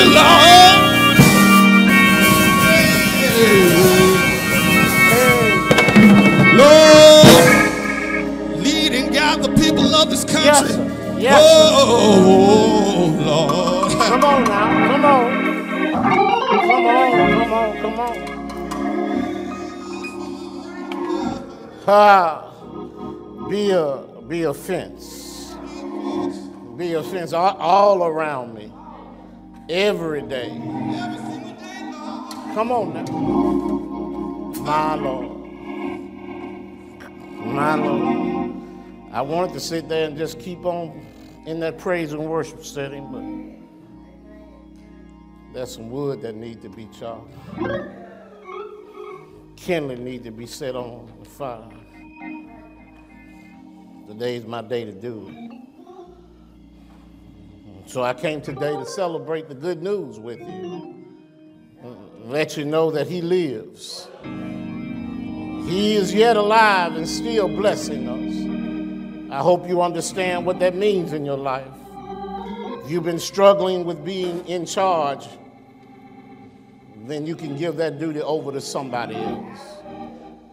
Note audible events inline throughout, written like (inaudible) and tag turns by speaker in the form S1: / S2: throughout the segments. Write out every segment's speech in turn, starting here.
S1: you, Lord. Lord, lead and guide the people of this country.
S2: Yes, sir. Yes,
S1: oh, Lord.
S2: come on now, come on. Come on, come on, come on. Ah, be a, be a fence. Be a fence all, all around me. Every day. Come on now. My Lord. My Lord. I wanted to sit there and just keep on in that praise and worship setting, but there's some wood that need to be chopped. Kindling need to be set on the fire. Today's my day to do it. So I came today to celebrate the good news with you. Let you know that he lives. He is yet alive and still blessing us. I hope you understand what that means in your life. If you've been struggling with being in charge, then you can give that duty over to somebody else.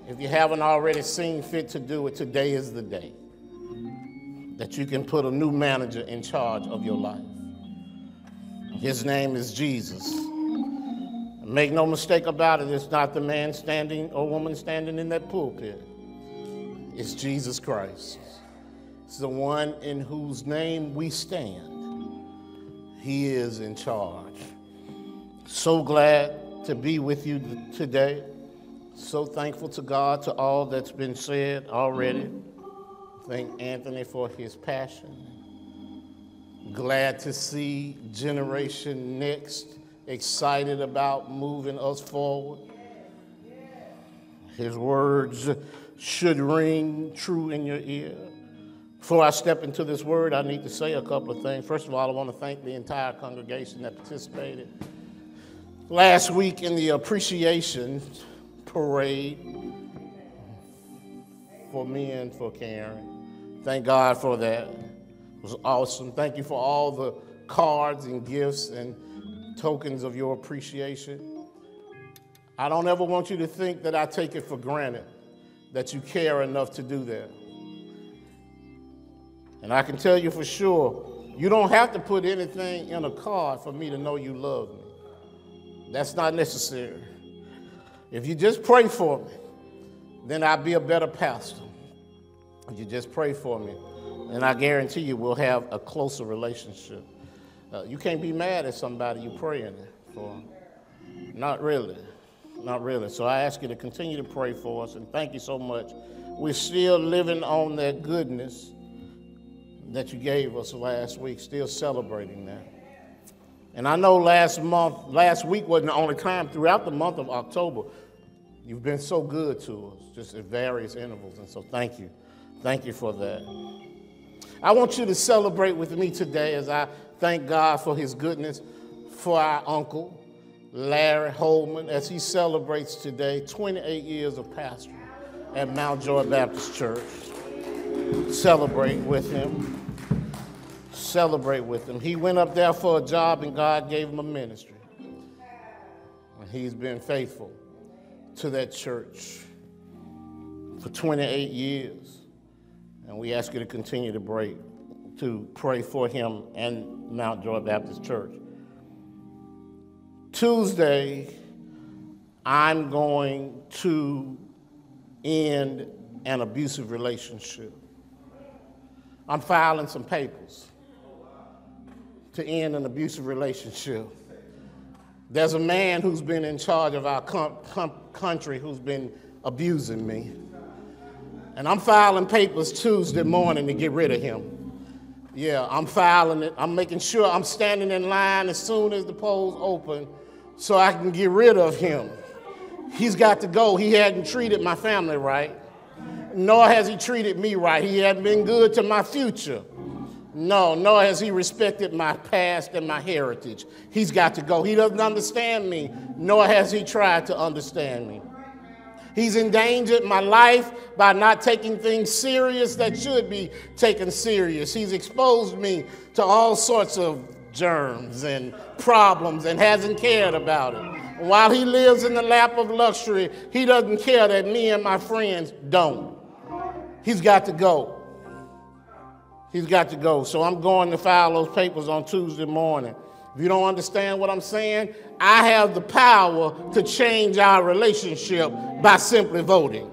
S2: If you haven't already seen fit to do it, today is the day that you can put a new manager in charge of your life. His name is Jesus. Make no mistake about it, it's not the man standing or woman standing in that pulpit. It's Jesus Christ. It's the one in whose name we stand. He is in charge. So glad to be with you today. So thankful to God to all that's been said already. Thank Anthony for his passion. Glad to see Generation Next excited about moving us forward. His words should ring true in your ear. Before I step into this word, I need to say a couple of things. First of all, I want to thank the entire congregation that participated last week in the appreciation parade for me and for Karen. Thank God for that. It was awesome. Thank you for all the cards and gifts and tokens of your appreciation. I don't ever want you to think that I take it for granted that you care enough to do that. And I can tell you for sure, you don't have to put anything in a card for me to know you love me. That's not necessary. If you just pray for me, then I'll be a better pastor. You just pray for me, and I guarantee you we'll have a closer relationship. Uh, you can't be mad at somebody you're praying for. Not really. Not really. So I ask you to continue to pray for us, and thank you so much. We're still living on that goodness that you gave us last week, still celebrating that. And I know last month, last week wasn't the only time, throughout the month of October, you've been so good to us, just at various intervals. And so thank you. Thank you for that. I want you to celebrate with me today as I thank God for his goodness for our uncle, Larry Holman, as he celebrates today 28 years of pastoring at Mount Joy Baptist Church. Celebrate with him. Celebrate with him. He went up there for a job and God gave him a ministry. And he's been faithful to that church for 28 years. And we ask you to continue to break, to pray for him and Mount Joy Baptist Church. Tuesday, I'm going to end an abusive relationship. I'm filing some papers to end an abusive relationship. There's a man who's been in charge of our com- com- country who's been abusing me. And I'm filing papers Tuesday morning to get rid of him. Yeah, I'm filing it. I'm making sure I'm standing in line as soon as the polls open so I can get rid of him. He's got to go. He hadn't treated my family right, nor has he treated me right. He hadn't been good to my future. No, nor has he respected my past and my heritage. He's got to go. He doesn't understand me, nor has he tried to understand me. He's endangered my life by not taking things serious that should be taken serious. He's exposed me to all sorts of germs and problems and hasn't cared about it. While he lives in the lap of luxury, he doesn't care that me and my friends don't. He's got to go. He's got to go. So I'm going to file those papers on Tuesday morning. If you don't understand what I'm saying, I have the power to change our relationship by simply voting.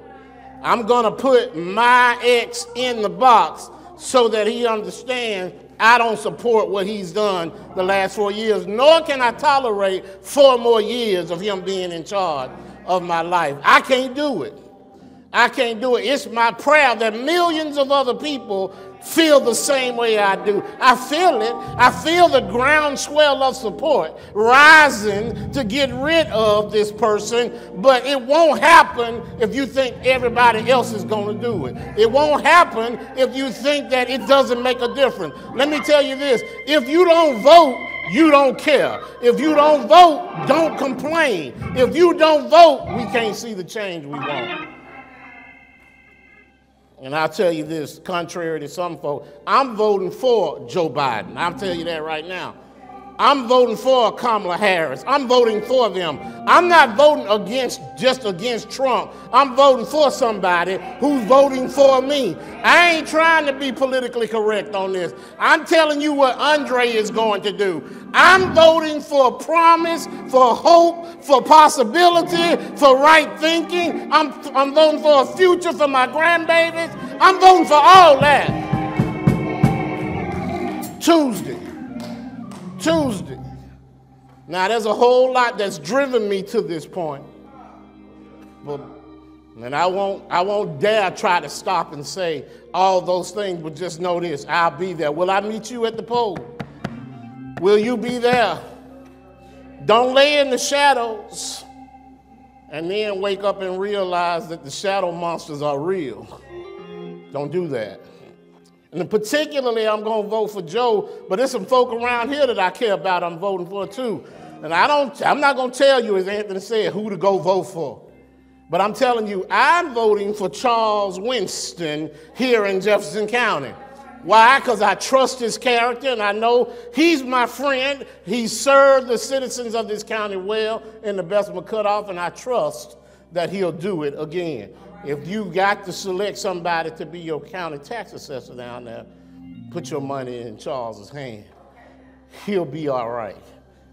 S2: I'm going to put my ex in the box so that he understands I don't support what he's done the last four years, nor can I tolerate four more years of him being in charge of my life. I can't do it. I can't do it. It's my prayer that millions of other people feel the same way I do. I feel it. I feel the groundswell of support rising to get rid of this person, but it won't happen if you think everybody else is going to do it. It won't happen if you think that it doesn't make a difference. Let me tell you this if you don't vote, you don't care. If you don't vote, don't complain. If you don't vote, we can't see the change we want. And I'll tell you this, contrary to some folks, I'm voting for Joe Biden. I'll tell you that right now. I'm voting for Kamala Harris. I'm voting for them. I'm not voting against just against Trump. I'm voting for somebody who's voting for me. I ain't trying to be politically correct on this. I'm telling you what Andre is going to do. I'm voting for promise, for hope, for possibility, for right thinking. I'm, I'm voting for a future for my grandbabies. I'm voting for all that. Tuesday. Tuesday. Now, there's a whole lot that's driven me to this point. But, and I won't, I won't dare try to stop and say all those things, but just know this I'll be there. Will I meet you at the poll? Will you be there? Don't lay in the shadows and then wake up and realize that the shadow monsters are real. Don't do that. And particularly, I'm going to vote for Joe, but there's some folk around here that I care about I'm voting for too. And I don't, I'm not going to tell you, as Anthony said, who to go vote for. But I'm telling you, I'm voting for Charles Winston here in Jefferson County. Why? Because I trust his character and I know he's my friend. He served the citizens of this county well in the best Bessemer cutoff, and I trust that he'll do it again. If you got to select somebody to be your county tax assessor down there, put your money in Charles's hand. He'll be all right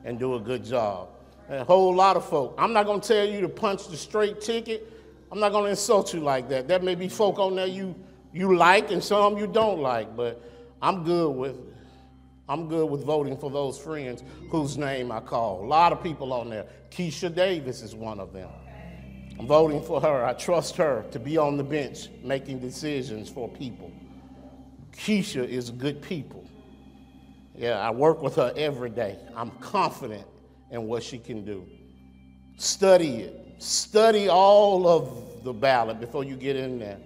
S2: and do a good job. And a whole lot of folk. I'm not going to tell you to punch the straight ticket. I'm not going to insult you like that. There may be folk on there you, you like and some you don't like, but I'm good with I'm good with voting for those friends whose name I call. A lot of people on there. Keisha Davis is one of them. I'm voting for her. I trust her to be on the bench making decisions for people. Keisha is good people. Yeah, I work with her every day. I'm confident in what she can do. Study it. Study all of the ballot before you get in there.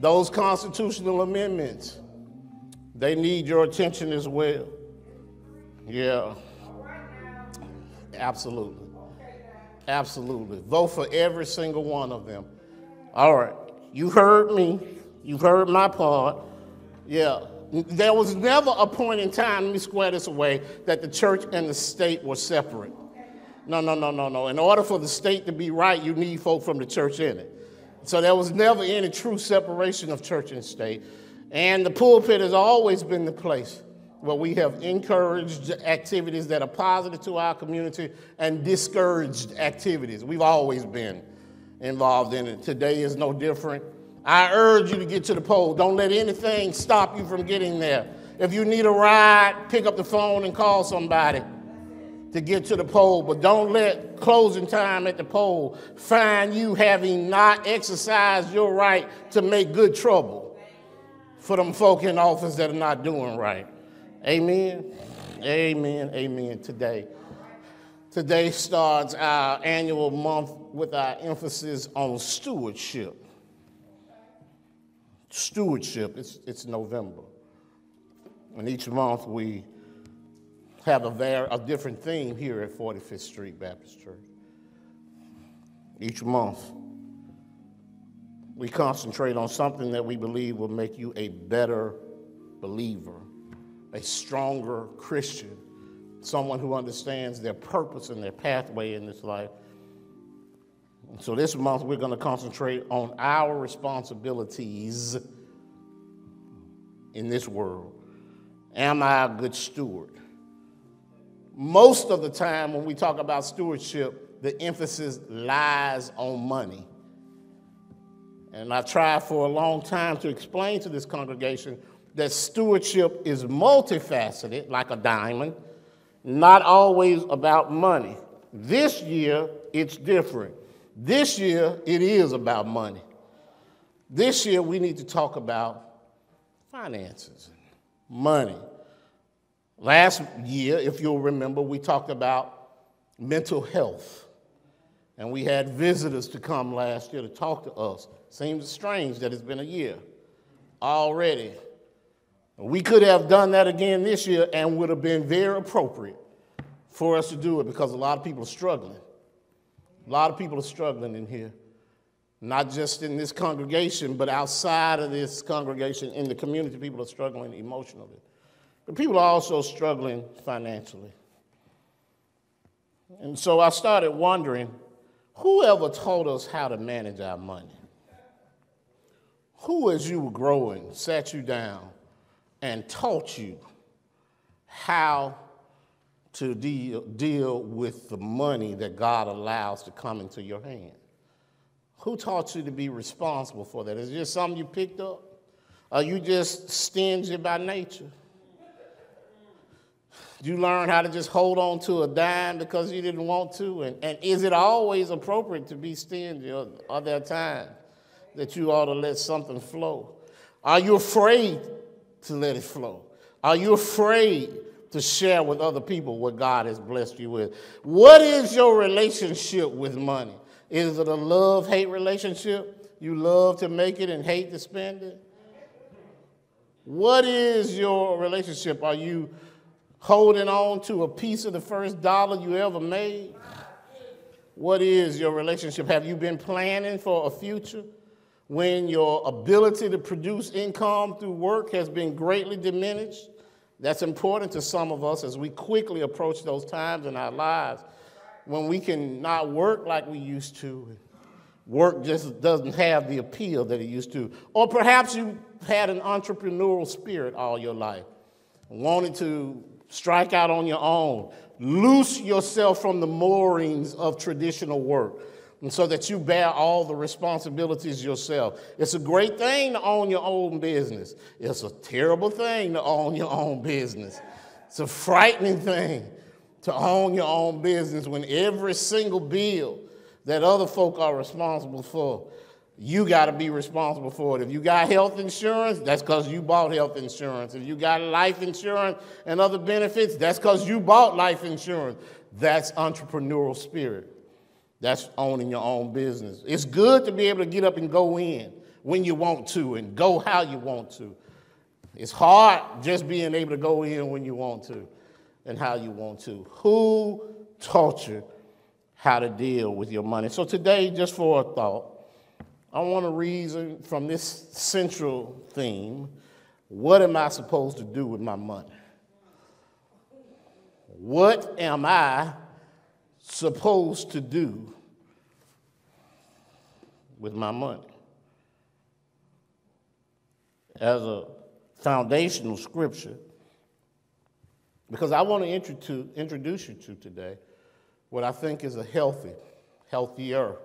S2: Those constitutional amendments, they need your attention as well. Yeah, absolutely. Absolutely. Vote for every single one of them. All right. You heard me. You've heard my part. Yeah. There was never a point in time, let me square this away, that the church and the state were separate. No, no, no, no, no. In order for the state to be right, you need folk from the church in it. So there was never any true separation of church and state. And the pulpit has always been the place where we have encouraged activities that are positive to our community and discouraged activities. We've always been involved in it. Today is no different. I urge you to get to the poll. Don't let anything stop you from getting there. If you need a ride, pick up the phone and call somebody to get to the poll, but don't let closing time at the poll find you having not exercised your right to make good trouble for them folk in office that are not doing right. Amen. Amen. Amen. Today. Today starts our annual month with our emphasis on stewardship. Stewardship, it's, it's November. And each month we have a, var- a different theme here at 45th Street Baptist Church. Each month we concentrate on something that we believe will make you a better believer, a stronger Christian, someone who understands their purpose and their pathway in this life. So, this month, we're going to concentrate on our responsibilities in this world. Am I a good steward? Most of the time, when we talk about stewardship, the emphasis lies on money. And I've tried for a long time to explain to this congregation that stewardship is multifaceted, like a diamond, not always about money. This year, it's different. This year, it is about money. This year, we need to talk about finances, and money. Last year, if you'll remember, we talked about mental health. And we had visitors to come last year to talk to us. Seems strange that it's been a year already. We could have done that again this year and would have been very appropriate for us to do it because a lot of people are struggling. A lot of people are struggling in here, not just in this congregation, but outside of this congregation, in the community, people are struggling emotionally. But people are also struggling financially. And so I started wondering who ever taught us how to manage our money? Who, as you were growing, sat you down and taught you how to deal, deal with the money that God allows to come into your hand? Who taught you to be responsible for that? Is it just something you picked up? Are you just stingy by nature? Do you learn how to just hold on to a dime because you didn't want to? And, and is it always appropriate to be stingy, or are there times that you ought to let something flow? Are you afraid to let it flow? Are you afraid to share with other people what God has blessed you with? What is your relationship with money? Is it a love hate relationship? You love to make it and hate to spend it? What is your relationship? Are you holding on to a piece of the first dollar you ever made? What is your relationship? Have you been planning for a future when your ability to produce income through work has been greatly diminished? That's important to some of us as we quickly approach those times in our lives when we can not work like we used to. Work just doesn't have the appeal that it used to. Or perhaps you had an entrepreneurial spirit all your life, wanted to Strike out on your own. Loose yourself from the moorings of traditional work and so that you bear all the responsibilities yourself. It's a great thing to own your own business. It's a terrible thing to own your own business. It's a frightening thing to own your own business when every single bill that other folk are responsible for you got to be responsible for it. If you got health insurance, that's because you bought health insurance. If you got life insurance and other benefits, that's because you bought life insurance. That's entrepreneurial spirit. That's owning your own business. It's good to be able to get up and go in when you want to and go how you want to. It's hard just being able to go in when you want to and how you want to. Who taught you how to deal with your money? So, today, just for a thought, I want to reason from this central theme what am I supposed to do with my money? What am I supposed to do with my money? As a foundational scripture, because I want to introduce you to today what I think is a healthy, healthier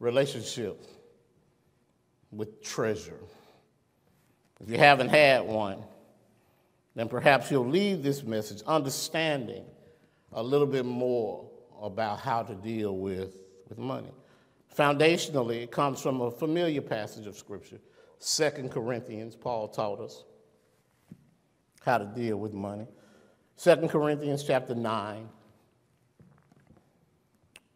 S2: relationship with treasure. If you haven't had one, then perhaps you'll leave this message understanding a little bit more about how to deal with, with money. Foundationally, it comes from a familiar passage of Scripture, Second Corinthians. Paul taught us how to deal with money. Second Corinthians chapter 9,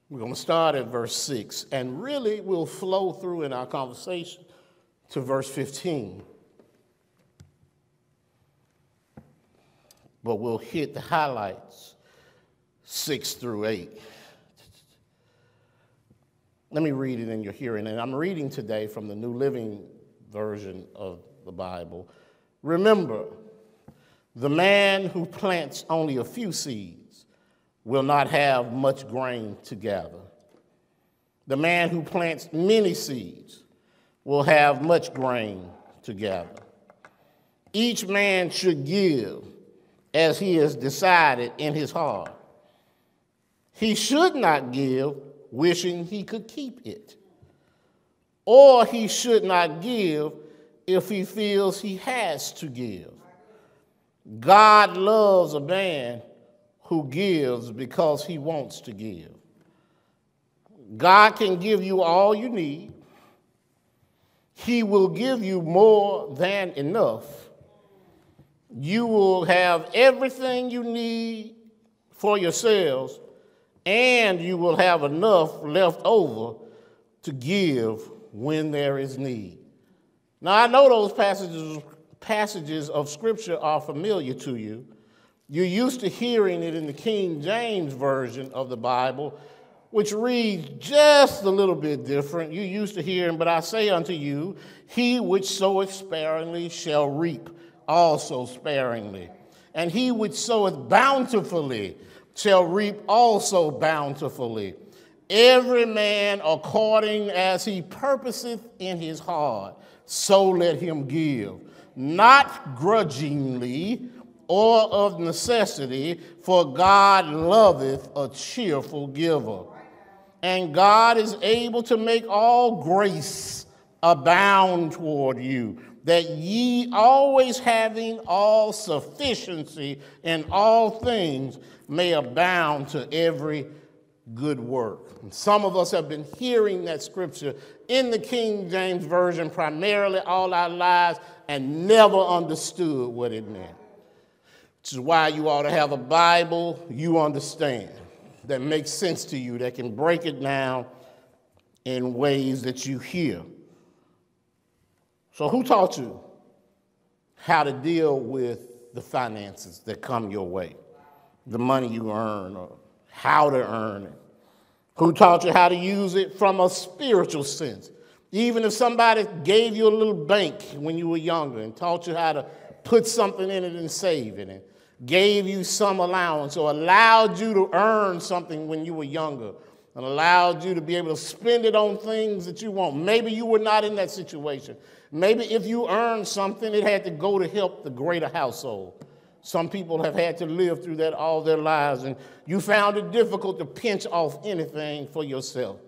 S2: we're going to start at verse 6, and really we'll flow through in our conversation to verse 15. But we'll hit the highlights 6 through 8. Let me read it in your hearing. And I'm reading today from the New Living Version of the Bible. Remember, the man who plants only a few seeds will not have much grain to gather. The man who plants many seeds will have much grain to gather. Each man should give as he has decided in his heart. He should not give wishing he could keep it, or he should not give if he feels he has to give. God loves a man who gives because he wants to give. God can give you all you need. He will give you more than enough. You will have everything you need for yourselves, and you will have enough left over to give when there is need. Now, I know those passages passages of Scripture are familiar to you. You're used to hearing it in the King James Version of the Bible, which reads just a little bit different. You're used to hearing, but I say unto you, he which soweth sparingly shall reap also sparingly. And he which soweth bountifully shall reap also bountifully. Every man according as he purposeth in his heart, so let him give not grudgingly or of necessity, for God loveth a cheerful giver. And God is able to make all grace abound toward you, that ye always having all sufficiency in all things may abound to every good work. And some of us have been hearing that scripture in the King James Version primarily all our lives and never understood what it meant. Which is why you ought to have a Bible you understand, that makes sense to you, that can break it down in ways that you hear. So, who taught you how to deal with the finances that come your way, the money you earn, or how to earn it? Who taught you how to use it from a spiritual sense? Even if somebody gave you a little bank when you were younger and taught you how to put something in it and save it, and gave you some allowance or allowed you to earn something when you were younger and allowed you to be able to spend it on things that you want. Maybe you were not in that situation. Maybe if you earned something, it had to go to help the greater household. Some people have had to live through that all their lives, and you found it difficult to pinch off anything for yourself.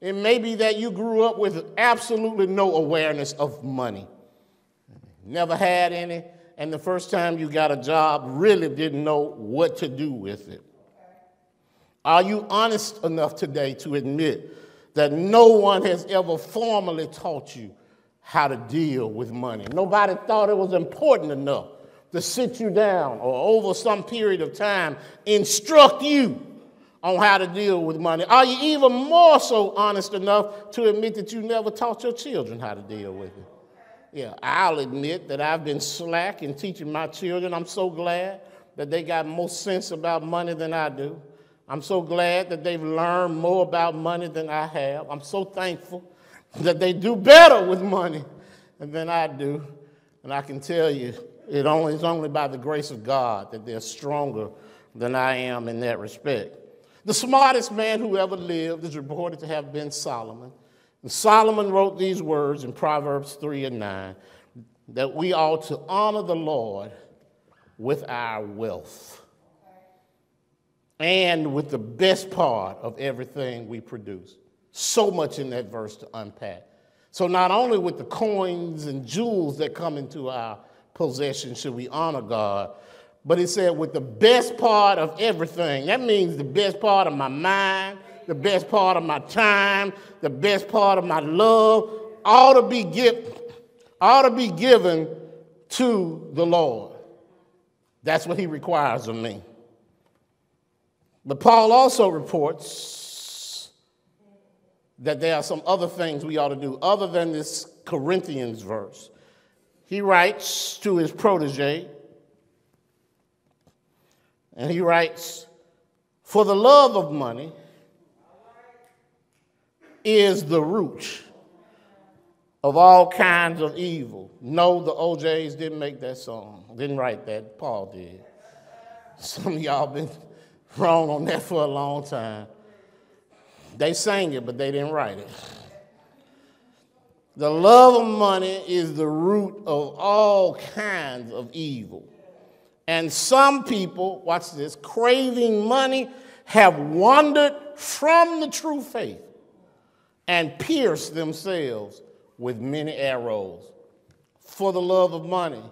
S2: It may be that you grew up with absolutely no awareness of money, never had any, and the first time you got a job, really didn't know what to do with it. Are you honest enough today to admit that no one has ever formally taught you how to deal with money? Nobody thought it was important enough to sit you down or over some period of time instruct you on how to deal with money? Are you even more so honest enough to admit that you never taught your children how to deal with it? Yeah, I'll admit that I've been slack in teaching my children. I'm so glad that they got more sense about money than I do. I'm so glad that they've learned more about money than I have. I'm so thankful that they do better with money than I do. And I can tell you, it only, it's only by the grace of God that they're stronger than I am in that respect. The smartest man who ever lived is reported to have been Solomon. And Solomon wrote these words in Proverbs 3 and 9 that we ought to honor the Lord with our wealth and with the best part of everything we produce. So much in that verse to unpack. So, not only with the coins and jewels that come into our possession should we honor God, but he said, with the best part of everything. That means the best part of my mind, the best part of my time, the best part of my love, ought to be, give, ought to be given to the Lord. That's what he requires of me. But Paul also reports that there are some other things we ought to do other than this Corinthians verse. He writes to his protege, and he writes, For the love of money is the root of all kinds of evil. No, the O'Jays didn't make that song, didn't write that. Paul did. Some of y'all been wrong on that for a long time. They sang it, but they didn't write it. The love of money is the root of all kinds of evil. And some people, watch this, craving money, have wandered from the true faith and pierced themselves with many arrows for the love of money.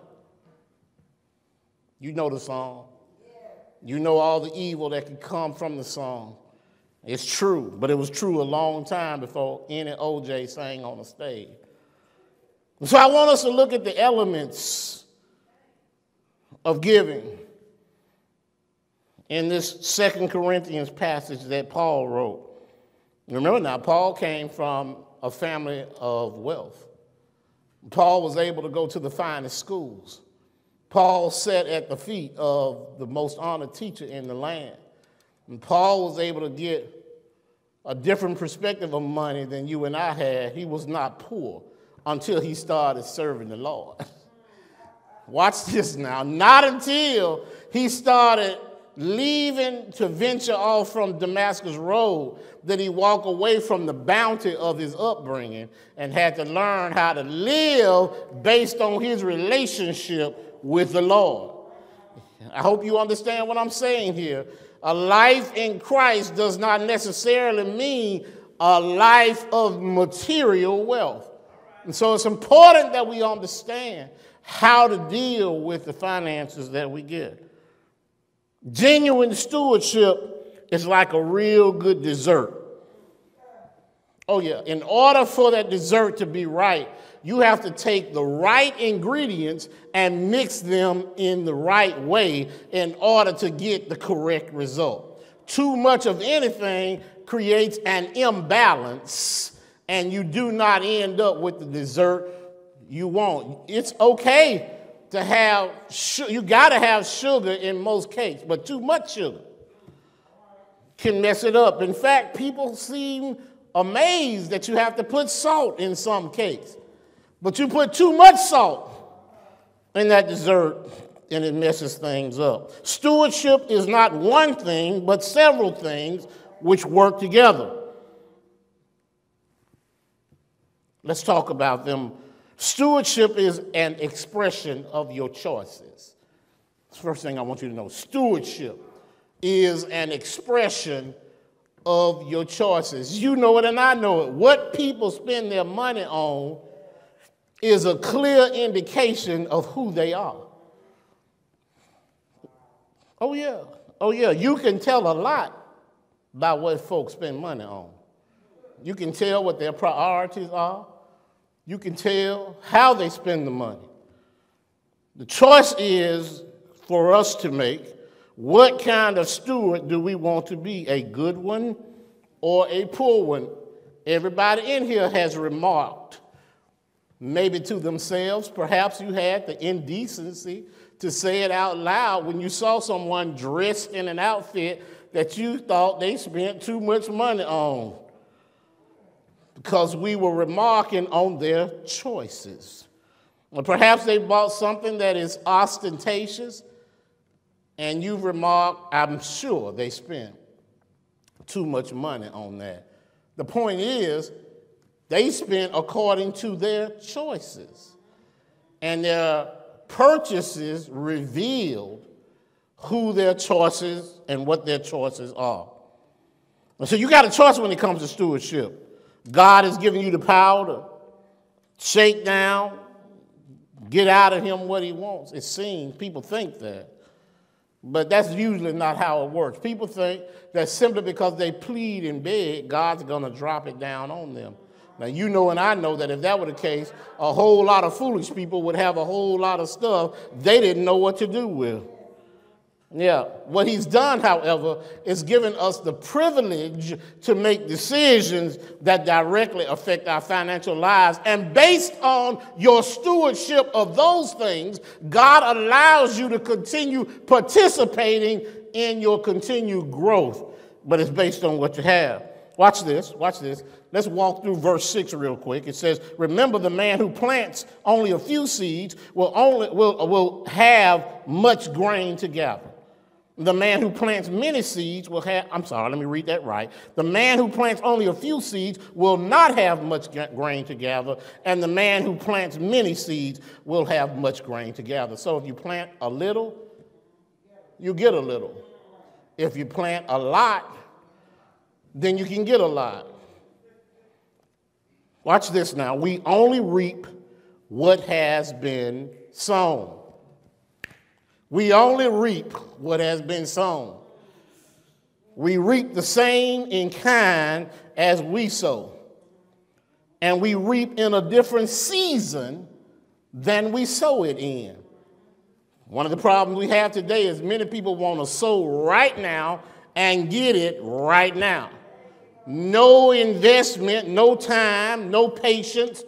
S2: You know the song. You know all the evil that can come from the song. It's true, but it was true a long time before any O'Jay sang on the stage. So I want us to look at the elements of giving in this Second Corinthians passage that Paul wrote. Remember now, Paul came from a family of wealth. Paul was able to go to the finest schools. Paul sat at the feet of the most honored teacher in the land. And Paul was able to get a different perspective of money than you and I had. He was not poor until he started serving the Lord. (laughs) Watch this now. Not until he started leaving to venture off from Damascus Road did he walk away from the bounty of his upbringing and had to learn how to live based on his relationship with the Lord. I hope you understand what I'm saying here. A life in Christ does not necessarily mean a life of material wealth. And so it's important that we understand how to deal with the finances that we get. Genuine stewardship is like a real good dessert. Oh, yeah. In order for that dessert to be right, you have to take the right ingredients and mix them in the right way in order to get the correct result. Too much of anything creates an imbalance, and you do not end up with the dessert you want. It's okay to have, you got to have sugar in most cakes, but too much sugar can mess it up. In fact, people seem amazed that you have to put salt in some cakes. But you put too much salt in that dessert and it messes things up. Stewardship is not one thing, but several things which work together. Let's talk about them. Stewardship is an expression of your choices. first thing I want you to know. Stewardship is an expression of your choices. You know it and I know it. What people spend their money on is a clear indication of who they are. Oh, yeah. Oh, yeah. You can tell a lot by what folks spend money on. You can tell what their priorities are. You can tell how they spend the money. The choice is for us to make what kind of steward do we want to be, a good one or a poor one? Everybody in here has remarked maybe to themselves. Perhaps you had the indecency to say it out loud when you saw someone dressed in an outfit that you thought they spent too much money on because we were remarking on their choices. Or perhaps they bought something that is ostentatious, and you remarked, I'm sure they spent too much money on that. The point is, they spent according to their choices. And their purchases revealed who their choices and what their choices are. So you got a choice when it comes to stewardship. God has given you the power to shake down, get out of him what he wants. It seems people think that. But that's usually not how it works. People think that simply because they plead and beg, God's going to drop it down on them. Now, you know, and I know that if that were the case, a whole lot of foolish people would have a whole lot of stuff they didn't know what to do with. Yeah, what he's done, however, is given us the privilege to make decisions that directly affect our financial lives. And based on your stewardship of those things, God allows you to continue participating in your continued growth. But it's based on what you have. Watch this, watch this. Let's walk through verse 6 real quick. It says, Remember the man who plants only a few seeds will, only, will, will have much grain to gather. The man who plants many seeds will have, I'm sorry, let me read that right. The man who plants only a few seeds will not have much grain to gather, and the man who plants many seeds will have much grain to gather. So if you plant a little, you get a little. If you plant a lot, then you can get a lot. Watch this now. We only reap what has been sown. We only reap what has been sown. We reap the same in kind as we sow. And we reap in a different season than we sow it in. One of the problems we have today is many people want to sow right now and get it right now. No investment, no time, no patience.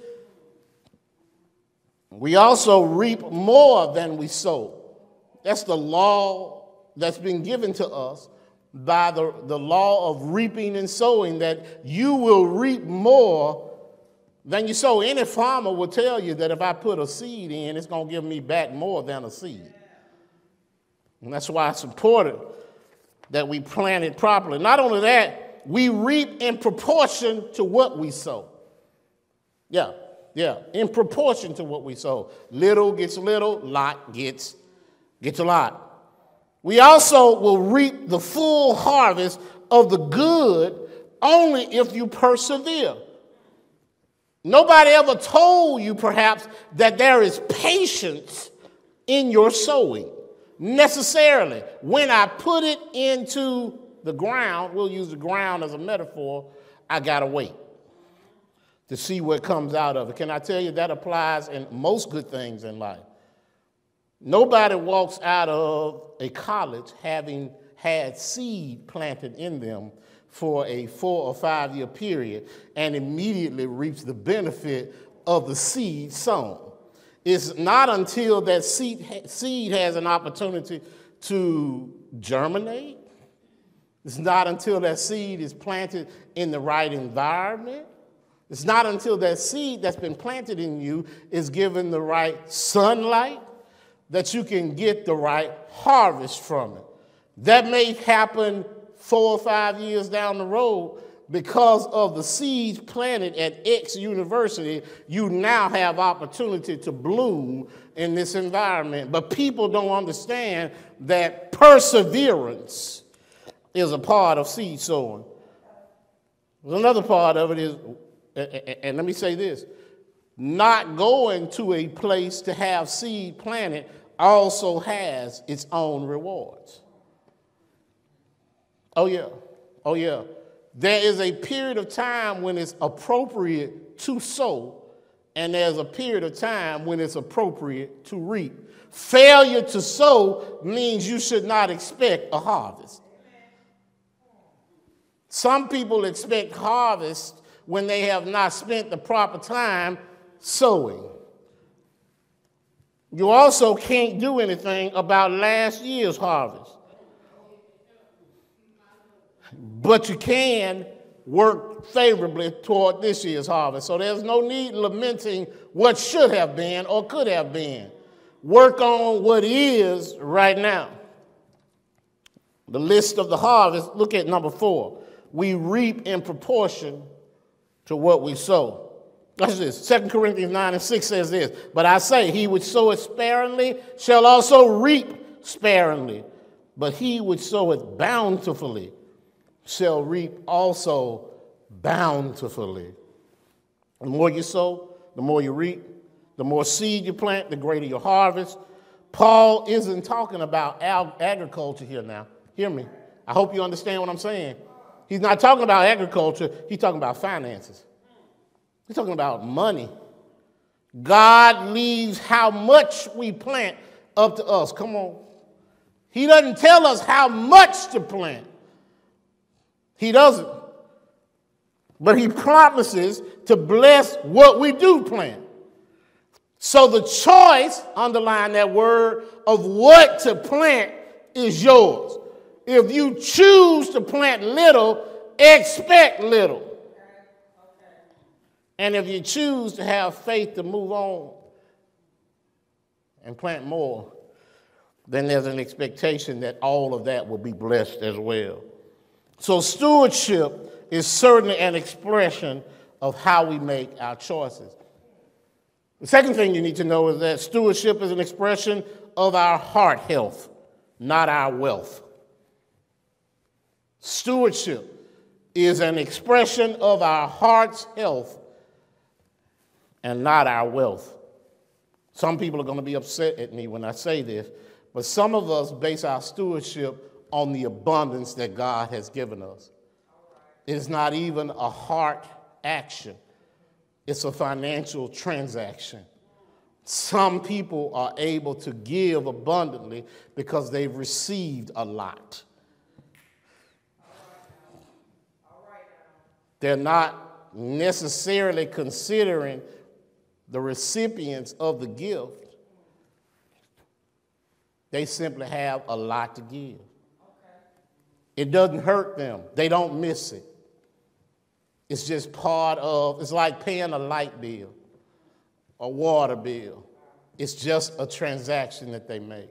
S2: We also reap more than we sow. That's the law that's been given to us by the, the law of reaping and sowing, that you will reap more than you sow. Any farmer will tell you that if I put a seed in, it's going to give me back more than a seed. And that's why it's important that we plant it properly. Not only that, we reap in proportion to what we sow. Yeah, yeah, in proportion to what we sow. Little gets little, lot gets gets a lot. We also will reap the full harvest of the good only if you persevere. Nobody ever told you, perhaps, that there is patience in your sowing necessarily. When I put it into the ground, we'll use the ground as a metaphor, I gotta wait to see what comes out of it. Can I tell you that applies in most good things in life? Nobody walks out of a college having had seed planted in them for a four or five year period and immediately reaps the benefit of the seed sown. It's not until that seed, seed has an opportunity to germinate. It's not until that seed is planted in the right environment. It's not until that seed that's been planted in you is given the right sunlight that you can get the right harvest from it. That may happen four or five years down the road because of the seeds planted at X university, you now have opportunity to bloom in this environment. But people don't understand that perseverance is a part of seed sowing. Another part of it is, and let me say this not going to a place to have seed planted also has its own rewards. Oh, yeah. Oh, yeah. There is a period of time when it's appropriate to sow, and there's a period of time when it's appropriate to reap. Failure to sow means you should not expect a harvest. Some people expect harvest when they have not spent the proper time sowing. You also can't do anything about last year's harvest. But you can work favorably toward this year's harvest. So there's no need lamenting what should have been or could have been. Work on what is right now. The list of the harvest, look at number four. We reap in proportion to what we sow. Watch this. 2 Corinthians 9 and 6 says this. But I say, he which soweth sparingly shall also reap sparingly. But he which soweth bountifully shall reap also bountifully. The more you sow, the more you reap. The more seed you plant, the greater your harvest. Paul isn't talking about agriculture here now. Hear me. I hope you understand what I'm saying. He's not talking about agriculture, he's talking about finances. He's talking about money. God leaves how much we plant up to us. Come on. He doesn't tell us how much to plant. He doesn't. But he promises to bless what we do plant. So the choice, underline that word, of what to plant is yours. If you choose to plant little, expect little. And if you choose to have faith to move on and plant more, then there's an expectation that all of that will be blessed as well. So, stewardship is certainly an expression of how we make our choices. The second thing you need to know is that stewardship is an expression of our heart health, not our wealth. Stewardship is an expression of our heart's health and not our wealth. Some people are going to be upset at me when I say this, but some of us base our stewardship on the abundance that God has given us. It is not even a heart action, it's a financial transaction. Some people are able to give abundantly because they've received a lot. They're not necessarily considering the recipients of the gift. They simply have a lot to give. It doesn't hurt them, they don't miss it. It's just part of, it's like paying a light bill, a water bill. It's just a transaction that they make.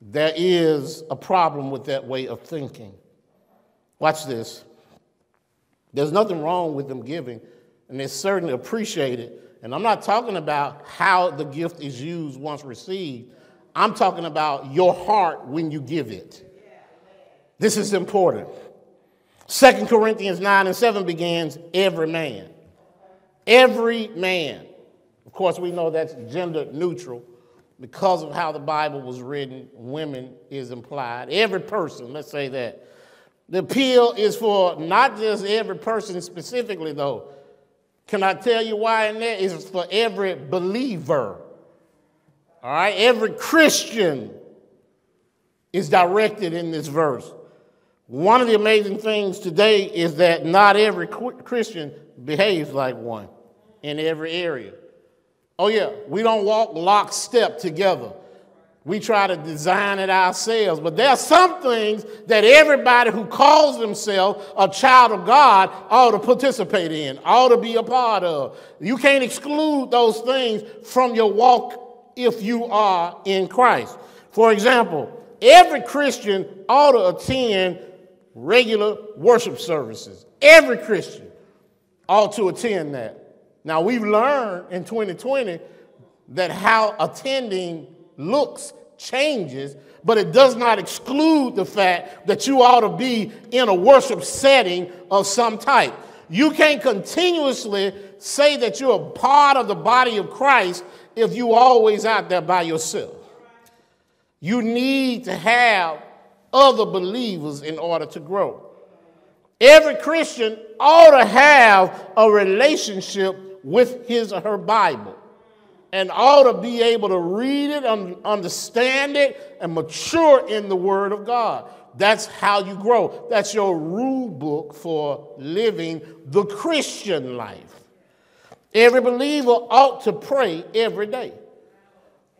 S2: There is a problem with that way of thinking. Watch this. There's nothing wrong with them giving, and it's certainly appreciated. And I'm not talking about how the gift is used once received. I'm talking about your heart when you give it. This is important. Second Corinthians 9 and 7 begins every man. Every man. Of course, we know that's gender neutral because of how the Bible was written. Women is implied. Every person, let's say that. The appeal is for not just every person specifically, though. Can I tell you why in there? It's for every believer. All right? Every Christian is directed in this verse. One of the amazing things today is that not every Christian behaves like one in every area. Oh, yeah, we don't walk lockstep together. We try to design it ourselves. But there are some things that everybody who calls themselves a child of God ought to participate in, ought to be a part of. You can't exclude those things from your walk if you are in Christ. For example, every Christian ought to attend regular worship services. Every Christian ought to attend that. Now, we've learned in 2020 that how attending looks changes, but it does not exclude the fact that you ought to be in a worship setting of some type. You can't continuously say that you're a part of the body of Christ if you're always out there by yourself. You need to have other believers in order to grow. Every Christian ought to have a relationship with his or her Bible and ought to be able to read it, and understand it, and mature in the Word of God. That's how you grow. That's your rule book for living the Christian life. Every believer ought to pray every day.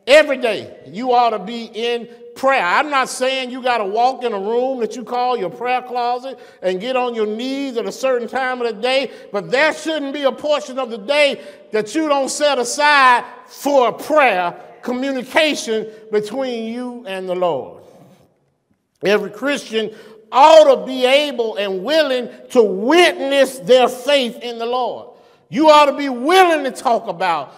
S2: Every day, you ought to be in prayer. I'm not saying you got to walk in a room that you call your prayer closet and get on your knees at a certain time of the day, but there shouldn't be a portion of the day that you don't set aside for prayer, communication between you and the Lord. Every Christian ought to be able and willing to witness their faith in the Lord. You ought to be willing to talk about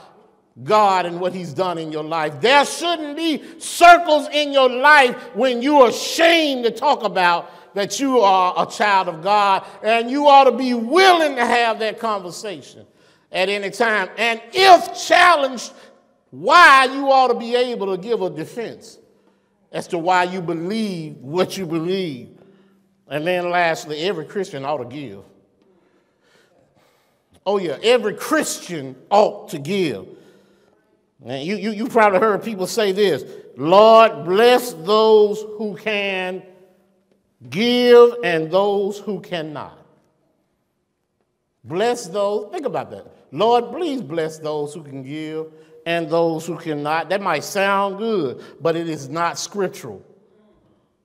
S2: God and what He's done in your life. There shouldn't be circles in your life when you're ashamed to talk about that you are a child of God, and you ought to be willing to have that conversation at any time. And if challenged, why you ought to be able to give a defense as to why you believe what you believe. And then lastly, every Christian ought to give. Oh, yeah, every Christian ought to give. You, you, you probably heard people say this Lord, bless those who can give and those who cannot. Bless those, think about that. Lord, please bless those who can give and those who cannot. That might sound good, but it is not scriptural.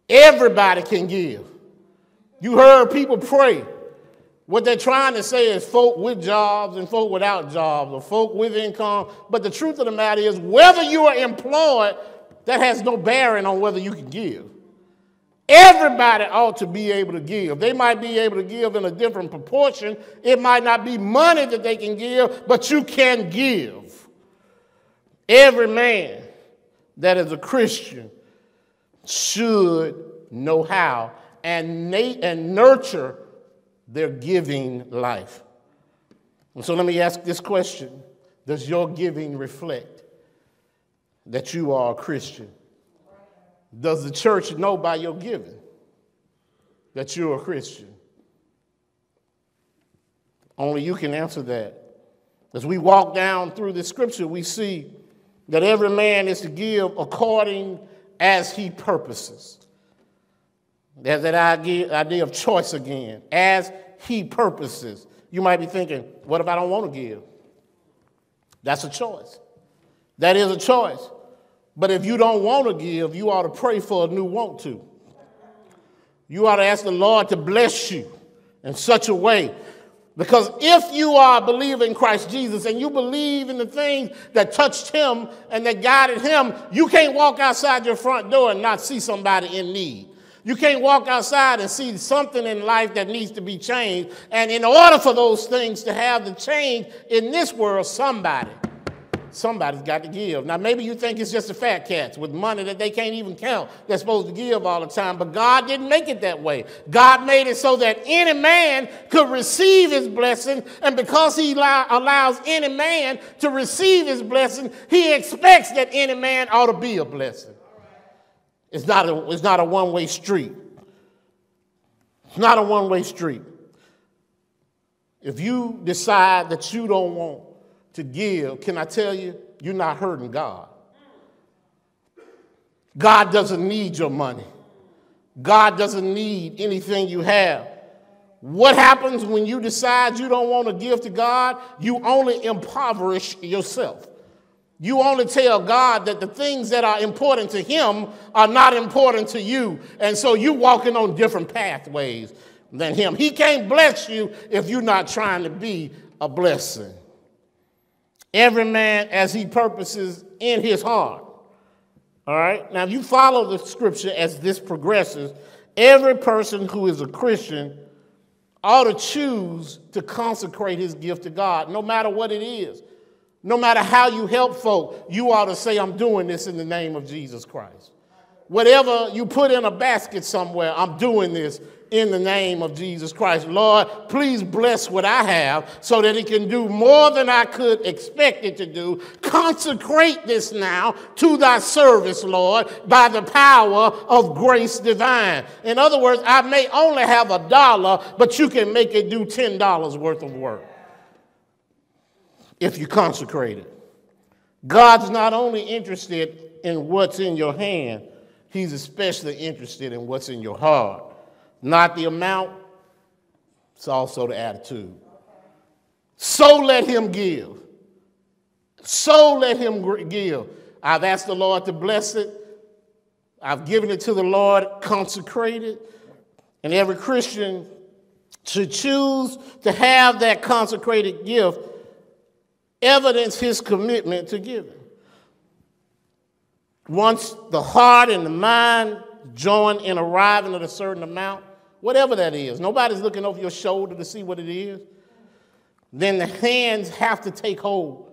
S2: Everybody can give. You heard people pray. What they're trying to say is folk with jobs and folk without jobs, or folk with income. But the truth of the matter is, whether you are employed, that has no bearing on whether you can give. Everybody ought to be able to give. They might be able to give in a different proportion. It might not be money that they can give, but you can give. Every man that is a Christian should know how and, nurture their giving life. And so let me ask this question Does your giving reflect that you are a Christian? Does the church know by your giving that you're a Christian? Only you can answer that. As we walk down through the scripture, we see that every man is to give according as he purposes. There's that idea of choice again, as he purposes. You might be thinking, what if I don't want to give? That's a choice. That is a choice. But if you don't want to give, you ought to pray for a new want to. You ought to ask the Lord to bless you in such a way. Because if you are a believer in Christ Jesus and you believe in the things that touched him and that guided him, you can't walk outside your front door and not see somebody in need. You can't walk outside and see something in life that needs to be changed. And in order for those things to have the change in this world, somebody Somebody's got to give. Now, maybe you think it's just the fat cats with money that they can't even count. They're supposed to give all the time, but God didn't make it that way. God made it so that any man could receive his blessing, and because he allows any man to receive his blessing, he expects that any man ought to be a blessing. It's not a, it's not a one way street. It's not a one way street. If you decide that you don't want to give, can I tell you, you're not hurting God. God doesn't need your money. God doesn't need anything you have. What happens when you decide you don't want to give to God? You only impoverish yourself. You only tell God that the things that are important to Him are not important to you. And so you're walking on different pathways than Him. He can't bless you if you're not trying to be a blessing. Every man as he purposes in his heart. All right? Now, if you follow the scripture as this progresses, every person who is a Christian ought to choose to consecrate his gift to God, no matter what it is. No matter how you help folk, you ought to say, I'm doing this in the name of Jesus Christ. Whatever you put in a basket somewhere, I'm doing this in the name of Jesus Christ. Lord, please bless what I have so that it can do more than I could expect it to do. Consecrate this now to thy service, Lord, by the power of grace divine. In other words, I may only have a dollar, but you can make it do $10 worth of work if you consecrate it. God's not only interested in what's in your hand, He's especially interested in what's in your heart. Not the amount, it's also the attitude. So let him give. So let him give. I've asked the Lord to bless it. I've given it to the Lord, consecrated. And every Christian should choose to have that consecrated gift evidence his commitment to giving. Once the heart and the mind join in arriving at a certain amount, whatever that is, nobody's looking over your shoulder to see what it is, then the hands have to take hold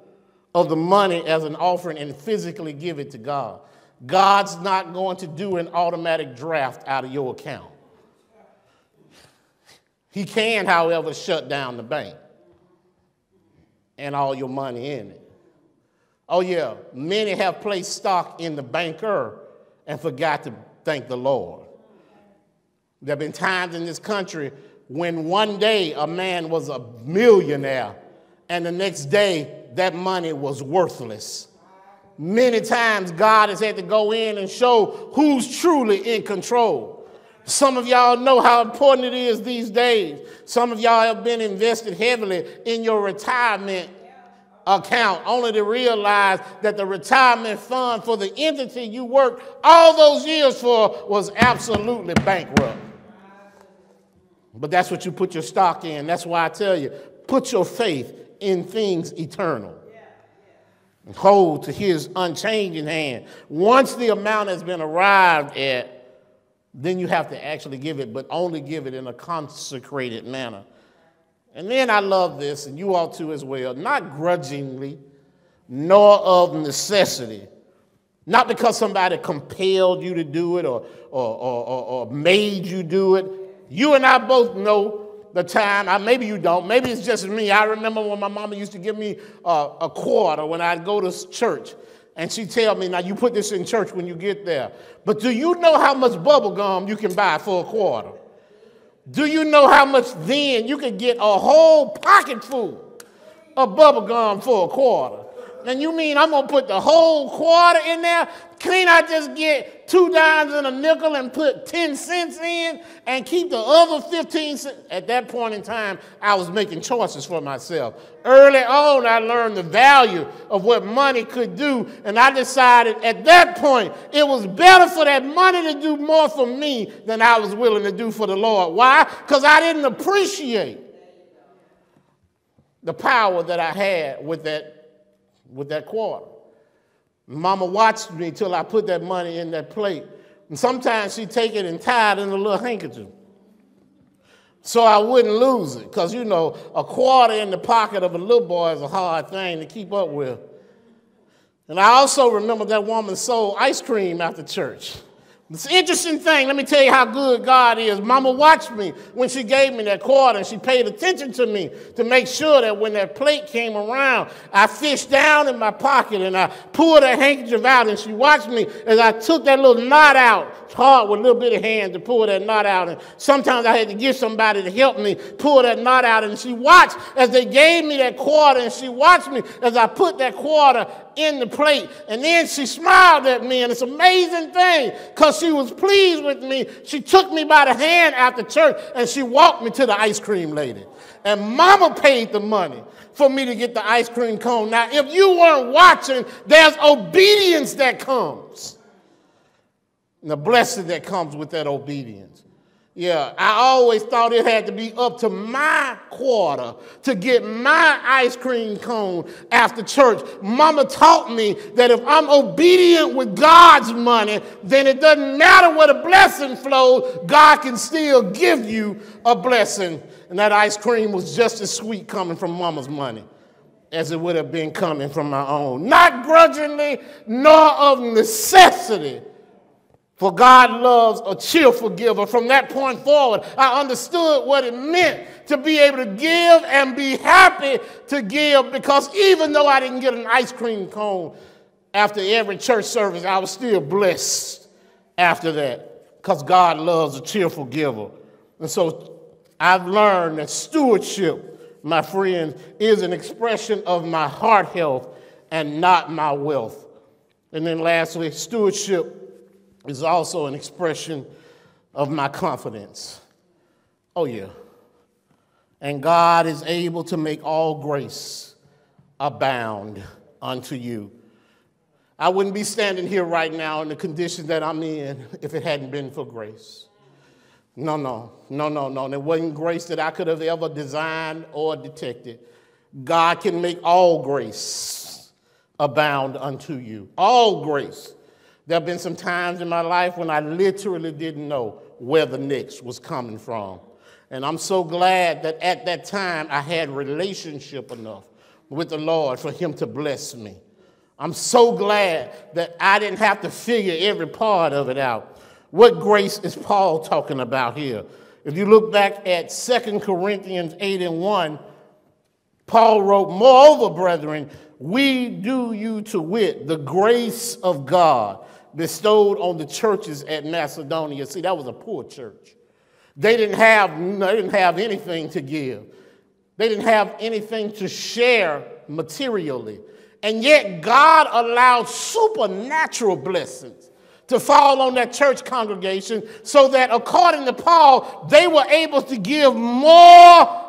S2: of the money as an offering and physically give it to God. God's not going to do an automatic draft out of your account. He can, however, shut down the bank and all your money in it. Oh, yeah, many have placed stock in the banker and forgot to thank the Lord. There have been times in this country when one day a man was a millionaire and the next day that money was worthless. Many times God has had to go in and show who's truly in control. Some of y'all know how important it is these days. Some of y'all have been invested heavily in your retirement account only to realize that the retirement fund for the entity you worked all those years for was absolutely bankrupt. But that's what you put your stock in. That's why I tell you put your faith in things eternal. And hold to his unchanging hand. Once the amount has been arrived at, then you have to actually give it, but only give it in a consecrated manner. And then I love this, and you all too as well, not grudgingly, nor of necessity. Not because somebody compelled you to do it or, or, or, or, made you do it. You and I both know the time. I, maybe you don't. Maybe it's just me. I remember when my mama used to give me uh, a quarter when I'd go to church. And she'd tell me, now you put this in church when you get there. But do you know how much bubble gum you can buy for a quarter? Do you know how much then you could get a whole pocket full of bubble gum for a quarter? And you mean I'm gonna put the whole quarter in there? Can't I just get two dimes and a nickel and put 10 cents in and keep the other 15 cents? At that point in time, I was making choices for myself. Early on, I learned the value of what money could do, and I decided at that point it was better for that money to do more for me than I was willing to do for the Lord. Why? Because I didn't appreciate the power that I had with that with that quarter. Mama watched me till I put that money in that plate. And sometimes she'd take it and tie it in a little handkerchief. So I wouldn't lose it. Because, you know, a quarter in the pocket of a little boy is a hard thing to keep up with. And I also remember that woman sold ice cream after church. It's an interesting thing. Let me tell you how good God is. Mama watched me when she gave me that quarter and she paid attention to me to make sure that when that plate came around, I fished down in my pocket and I pulled a handkerchief out and she watched me as I took that little knot out. It's hard with a little bit of hand to pull that knot out. And sometimes I had to get somebody to help me pull that knot out. And she watched as they gave me that quarter and she watched me as I put that quarter in the plate. And then she smiled at me, and it's an amazing thing because she was pleased with me. She took me by the hand after church and she walked me to the ice cream lady. And mama paid the money for me to get the ice cream cone. Now, if you weren't watching, there's obedience that comes. And the blessing that comes with that obedience. Yeah, I always thought it had to be up to my quarter to get my ice cream cone after church. Mama taught me that if I'm obedient with God's money, then it doesn't matter where the blessing flows, God can still give you a blessing. And that ice cream was just as sweet coming from mama's money as it would have been coming from my own. Not grudgingly, nor of necessity for God loves a cheerful giver. From that point forward, I understood what it meant to be able to give and be happy to give because even though I didn't get an ice cream cone after every church service, I was still blessed after that because God loves a cheerful giver. And so I've learned that stewardship, my friends, is an expression of my heart health and not my wealth. And then lastly, stewardship is also an expression of my confidence. Oh, yeah. And God is able to make all grace abound unto you. I wouldn't be standing here right now in the condition that I'm in if it hadn't been for grace. No, no, no, no, no. There wasn't grace that I could have ever designed or detected. God can make all grace abound unto you. All grace. There have been some times in my life when I literally didn't know where the next was coming from. And I'm so glad that at that time I had relationship enough with the Lord for him to bless me. I'm so glad that I didn't have to figure every part of it out. What grace is Paul talking about here? If you look back at 2 Corinthians 8 and 1, Paul wrote, Moreover, brethren, we do you to wit the grace of God bestowed on the churches at Macedonia. See, that was a poor church. They didn't have, they didn't have anything to give. They didn't have anything to share materially. And yet God allowed supernatural blessings to fall on that church congregation so that according to Paul, they were able to give more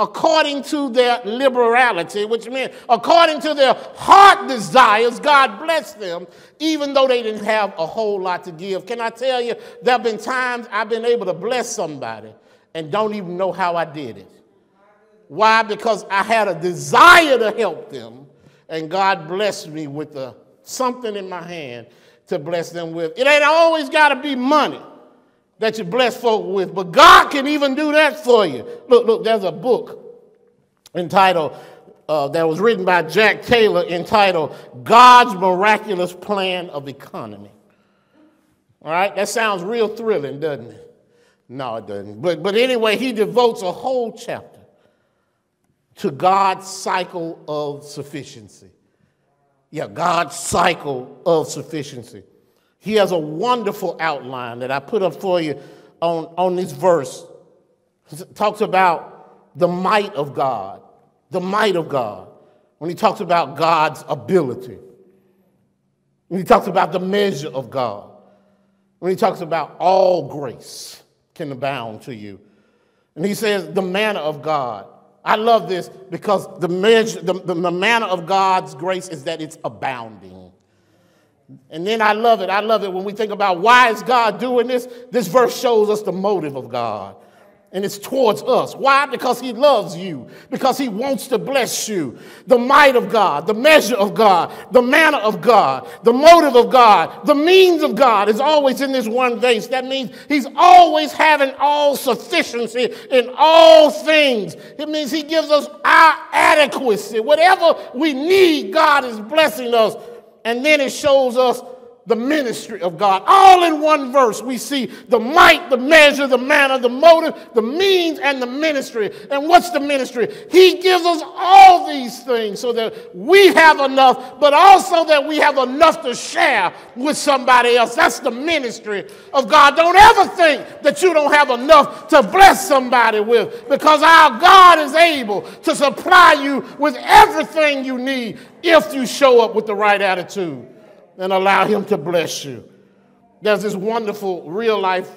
S2: according to their liberality, which means according to their heart desires, God blessed them, even though they didn't have a whole lot to give. Can I tell you, there have been times I've been able to bless somebody and don't even know how I did it. Why? Because I had a desire to help them, and God blessed me with a, something in my hand to bless them with. It ain't always got to be money that you bless folk with, but God can even do that for you. Look, look, there's a book entitled uh, that was written by Jack Taylor entitled God's Miraculous Plan of Economy. All right, that sounds real thrilling, doesn't it? No, it doesn't. But, but anyway, he devotes a whole chapter to God's cycle of sufficiency. Yeah, God's cycle of sufficiency. He has a wonderful outline that I put up for you on, on this verse. It talks about the might of God, the might of God. When he talks about God's ability, when he talks about the measure of God, when he talks about all grace can abound to you. And he says, the manner of God. I love this because the, measure, the, the, the manner of God's grace is that it's abounding. And then I love it. I love it when we think about why is God doing this? This verse shows us the motive of God and it's towards us. Why? Because He loves you, because He wants to bless you. The might of God, the measure of God, the manner of God, the motive of God, the means of God is always in this one vase. That means He's always having all sufficiency in all things. It means He gives us our adequacy. Whatever we need, God is blessing us. And then it shows us the ministry of God. All in one verse, we see the might, the measure, the manner, the motive, the means, and the ministry. And what's the ministry? He gives us all these things so that we have enough, but also that we have enough to share with somebody else. That's the ministry of God. Don't ever think that you don't have enough to bless somebody with because our God is able to supply you with everything you need if you show up with the right attitude and allow Him to bless you. There's this wonderful real life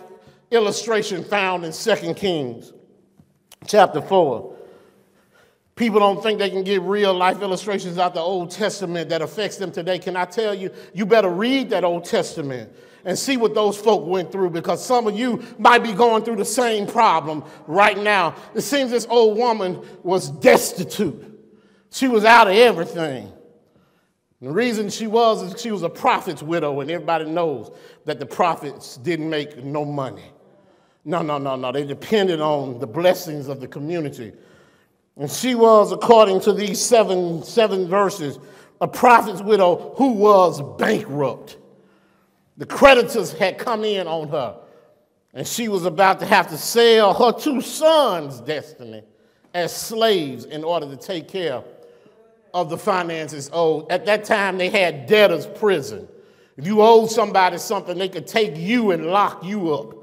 S2: illustration found in 2 Kings chapter 4. People don't think they can get real life illustrations out the Old Testament that affects them today. Can I tell you, you better read that Old Testament and see what those folk went through because some of you might be going through the same problem right now. It seems this old woman was destitute. She was out of everything. The reason she was is she was a prophet's widow, and everybody knows that the prophets didn't make no money. No, no, no, no. They depended on the blessings of the community. And she was, according to these seven, seven verses, a prophet's widow who was bankrupt. The creditors had come in on her, and she was about to have to sell her two sons' destiny as slaves in order to take care of the finances owed. At that time, they had debtor's prison. If you owed somebody something, they could take you and lock you up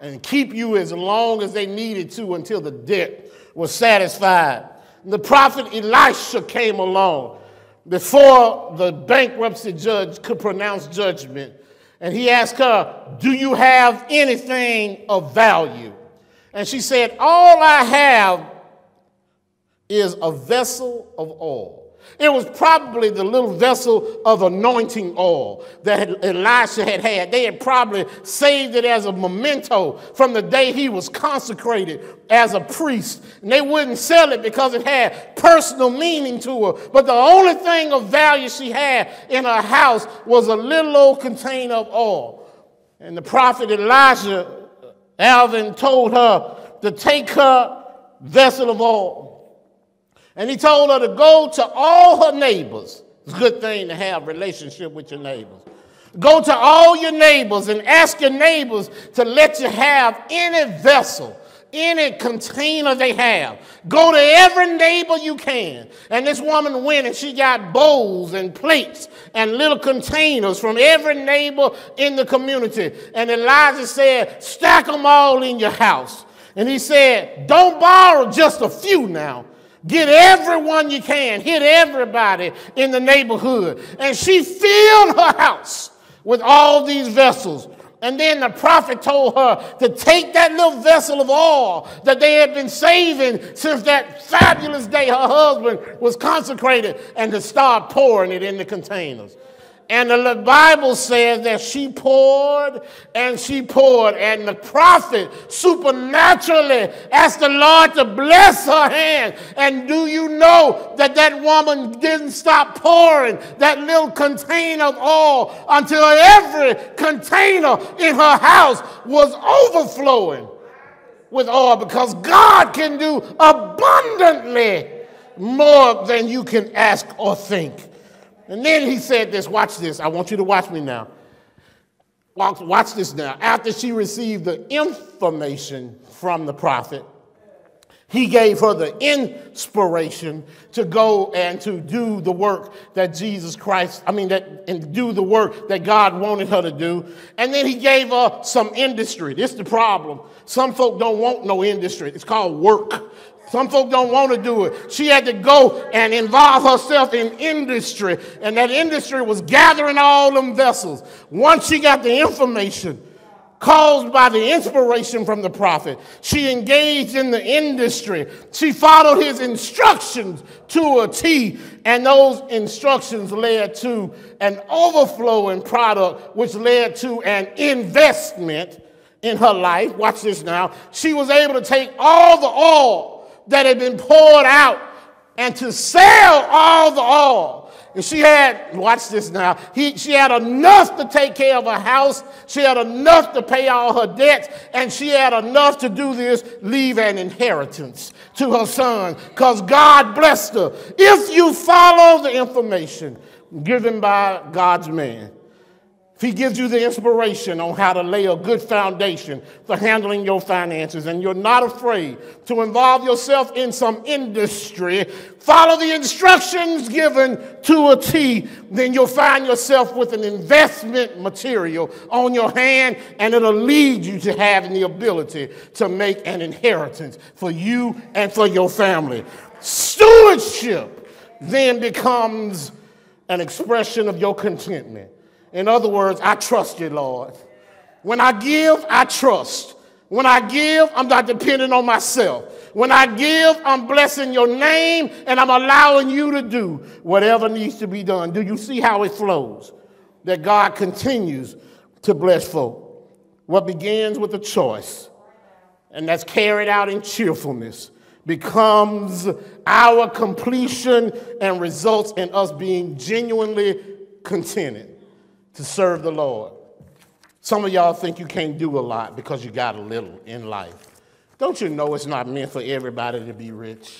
S2: and keep you as long as they needed to until the debt was satisfied. The prophet Elisha came along before the bankruptcy judge could pronounce judgment. And he asked her, Do you have anything of value? And she said, All I have is a vessel of oil. It was probably the little vessel of anointing oil that Elisha had had. They had probably saved it as a memento from the day he was consecrated as a priest. And they wouldn't sell it because it had personal meaning to her. But the only thing of value she had in her house was a little old container of oil. And the prophet Elijah, Alvin, told her to take her vessel of oil and he told her to go to all her neighbors. It's a good thing to have relationship with your neighbors. Go to all your neighbors and ask your neighbors to let you have any vessel, any container they have. Go to every neighbor you can. And this woman went and she got bowls and plates and little containers from every neighbor in the community. And Elijah said, stack them all in your house. And he said, don't borrow just a few now. Get everyone you can, hit everybody in the neighborhood. And she filled her house with all these vessels. And then the prophet told her to take that little vessel of oil that they had been saving since that fabulous day her husband was consecrated and to start pouring it in the containers. And the Bible says that she poured and she poured, and the prophet supernaturally asked the Lord to bless her hand. And do you know that that woman didn't stop pouring that little container of oil until every container in her house was overflowing with oil because God can do abundantly more than you can ask or think. And then he said this, watch this. I want you to watch me now. Watch, watch this now. After she received the information from the prophet, he gave her the inspiration to go and to do the work that Jesus Christ, I mean, that, and do the work that God wanted her to do. And then he gave her some industry. This is the problem. Some folk don't want no industry. It's called work. Some folk don't want to do it. She had to go and involve herself in industry, and that industry was gathering all them vessels. Once she got the information caused by the inspiration from the prophet, she engaged in the industry. She followed his instructions to a T, and those instructions led to an overflowing product, which led to an investment in her life. Watch this now. She was able to take all the oil that had been poured out and to sell all the oil. And she had, watch this now, he, she had enough to take care of her house. She had enough to pay all her debts. And she had enough to do this, leave an inheritance to her son. Because God blessed her. If you follow the information given by God's man, if he gives you the inspiration on how to lay a good foundation for handling your finances and you're not afraid to involve yourself in some industry, follow the instructions given to a T, then you'll find yourself with an investment material on your hand and it'll lead you to having the ability to make an inheritance for you and for your family. Stewardship then becomes an expression of your contentment. In other words, I trust you, Lord. When I give, I trust. When I give, I'm not depending on myself. When I give, I'm blessing your name and I'm allowing you to do whatever needs to be done. Do you see how it flows? That God continues to bless folk. What begins with a choice and that's carried out in cheerfulness becomes our completion and results in us being genuinely contented to serve the Lord. Some of y'all think you can't do a lot because you got a little in life. Don't you know it's not meant for everybody to be rich?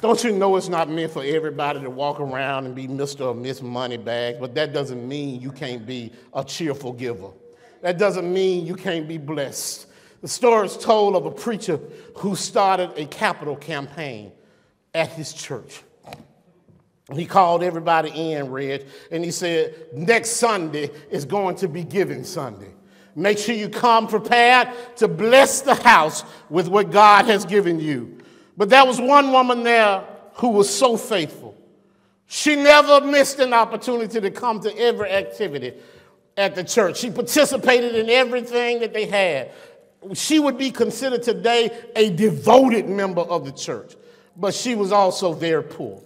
S2: Don't you know it's not meant for everybody to walk around and be Mr. or Miss Moneybags? But that doesn't mean you can't be a cheerful giver. That doesn't mean you can't be blessed. The story is told of a preacher who started a capital campaign at his church. He called everybody in, Reg, and he said, Next Sunday is going to be Giving Sunday. Make sure you come prepared to bless the house with what God has given you. But there was one woman there who was so faithful. She never missed an opportunity to come to every activity at the church. She participated in everything that they had. She would be considered today a devoted member of the church, but she was also very poor.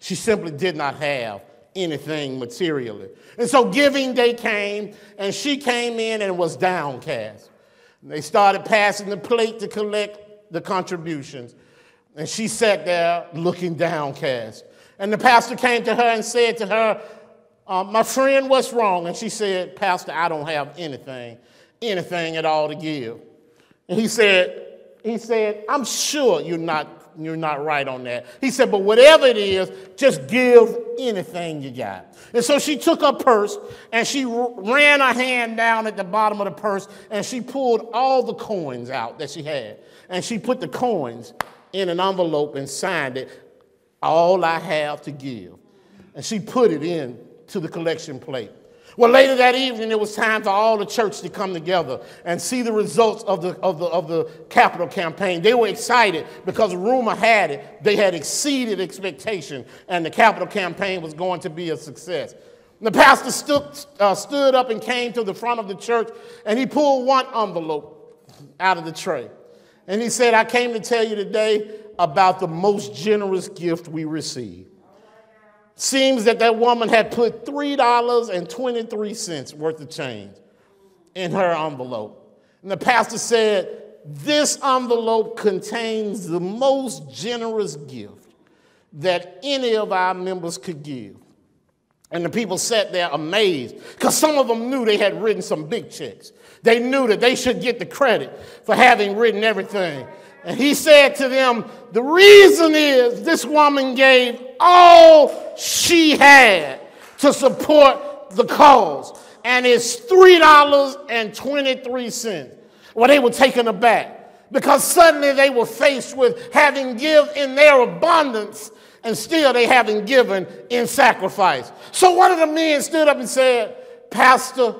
S2: She simply did not have anything materially. And so giving day came, and she came in and was downcast. And they started passing the plate to collect the contributions. And she sat there looking downcast. And the pastor came to her and said to her, uh, My friend, what's wrong? And she said, Pastor, I don't have anything, anything at all to give. And he said, he said, I'm sure you're not you're not right on that. He said, but whatever it is, just give anything you got. And so she took her purse and she ran her hand down at the bottom of the purse and she pulled all the coins out that she had. And she put the coins in an envelope and signed it, all I have to give. And she put it in to the collection plate. Well, later that evening, it was time for all the church to come together and see the results of the, of the, of the capital campaign. They were excited because rumor had it they had exceeded expectation and the capital campaign was going to be a success. The pastor stood, uh, stood up and came to the front of the church and he pulled one envelope out of the tray. And he said, I came to tell you today about the most generous gift we received. Seems that that woman had put $3.23 worth of change in her envelope. And the pastor said, This envelope contains the most generous gift that any of our members could give. And the people sat there amazed because some of them knew they had written some big checks. They knew that they should get the credit for having written everything. And he said to them, The reason is this woman gave all had to support the cause. And it's $3.23. Well, they were taken aback because suddenly they were faced with having give in their abundance and still they haven't given in sacrifice. So one of the men stood up and said, Pastor,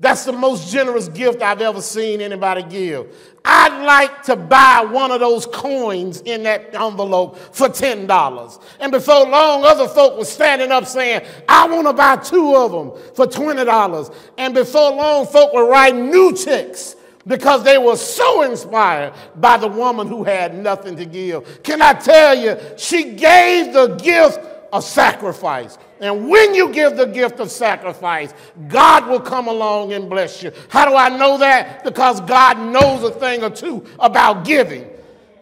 S2: that's the most generous gift I've ever seen anybody give. I'd like to buy one of those coins in that envelope for $10. And before long, other folk were standing up saying, I want to buy two of them for $20. And before long, folk were writing new checks because they were so inspired by the woman who had nothing to give. Can I tell you, she gave the gift of sacrifice. And when you give the gift of sacrifice, God will come along and bless you. How do I know that? Because God knows a thing or two about giving.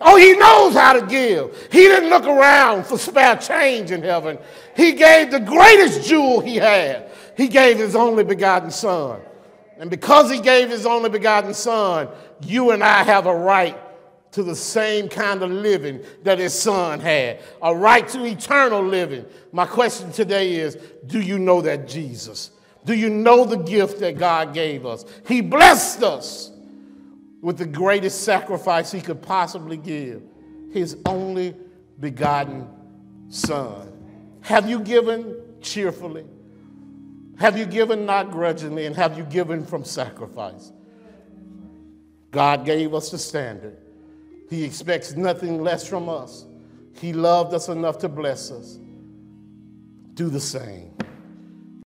S2: Oh, he knows how to give. He didn't look around for spare change in heaven. He gave the greatest jewel he had. He gave his only begotten son. And because he gave his only begotten son, you and I have a right to the same kind of living that his son had, a right to eternal living. My question today is Do you know that Jesus? Do you know the gift that God gave us? He blessed us with the greatest sacrifice he could possibly give his only begotten son. Have you given cheerfully? Have you given not grudgingly, and have you given from sacrifice? God gave us the standard. He expects nothing less from us. He loved us enough to bless us. Do the same.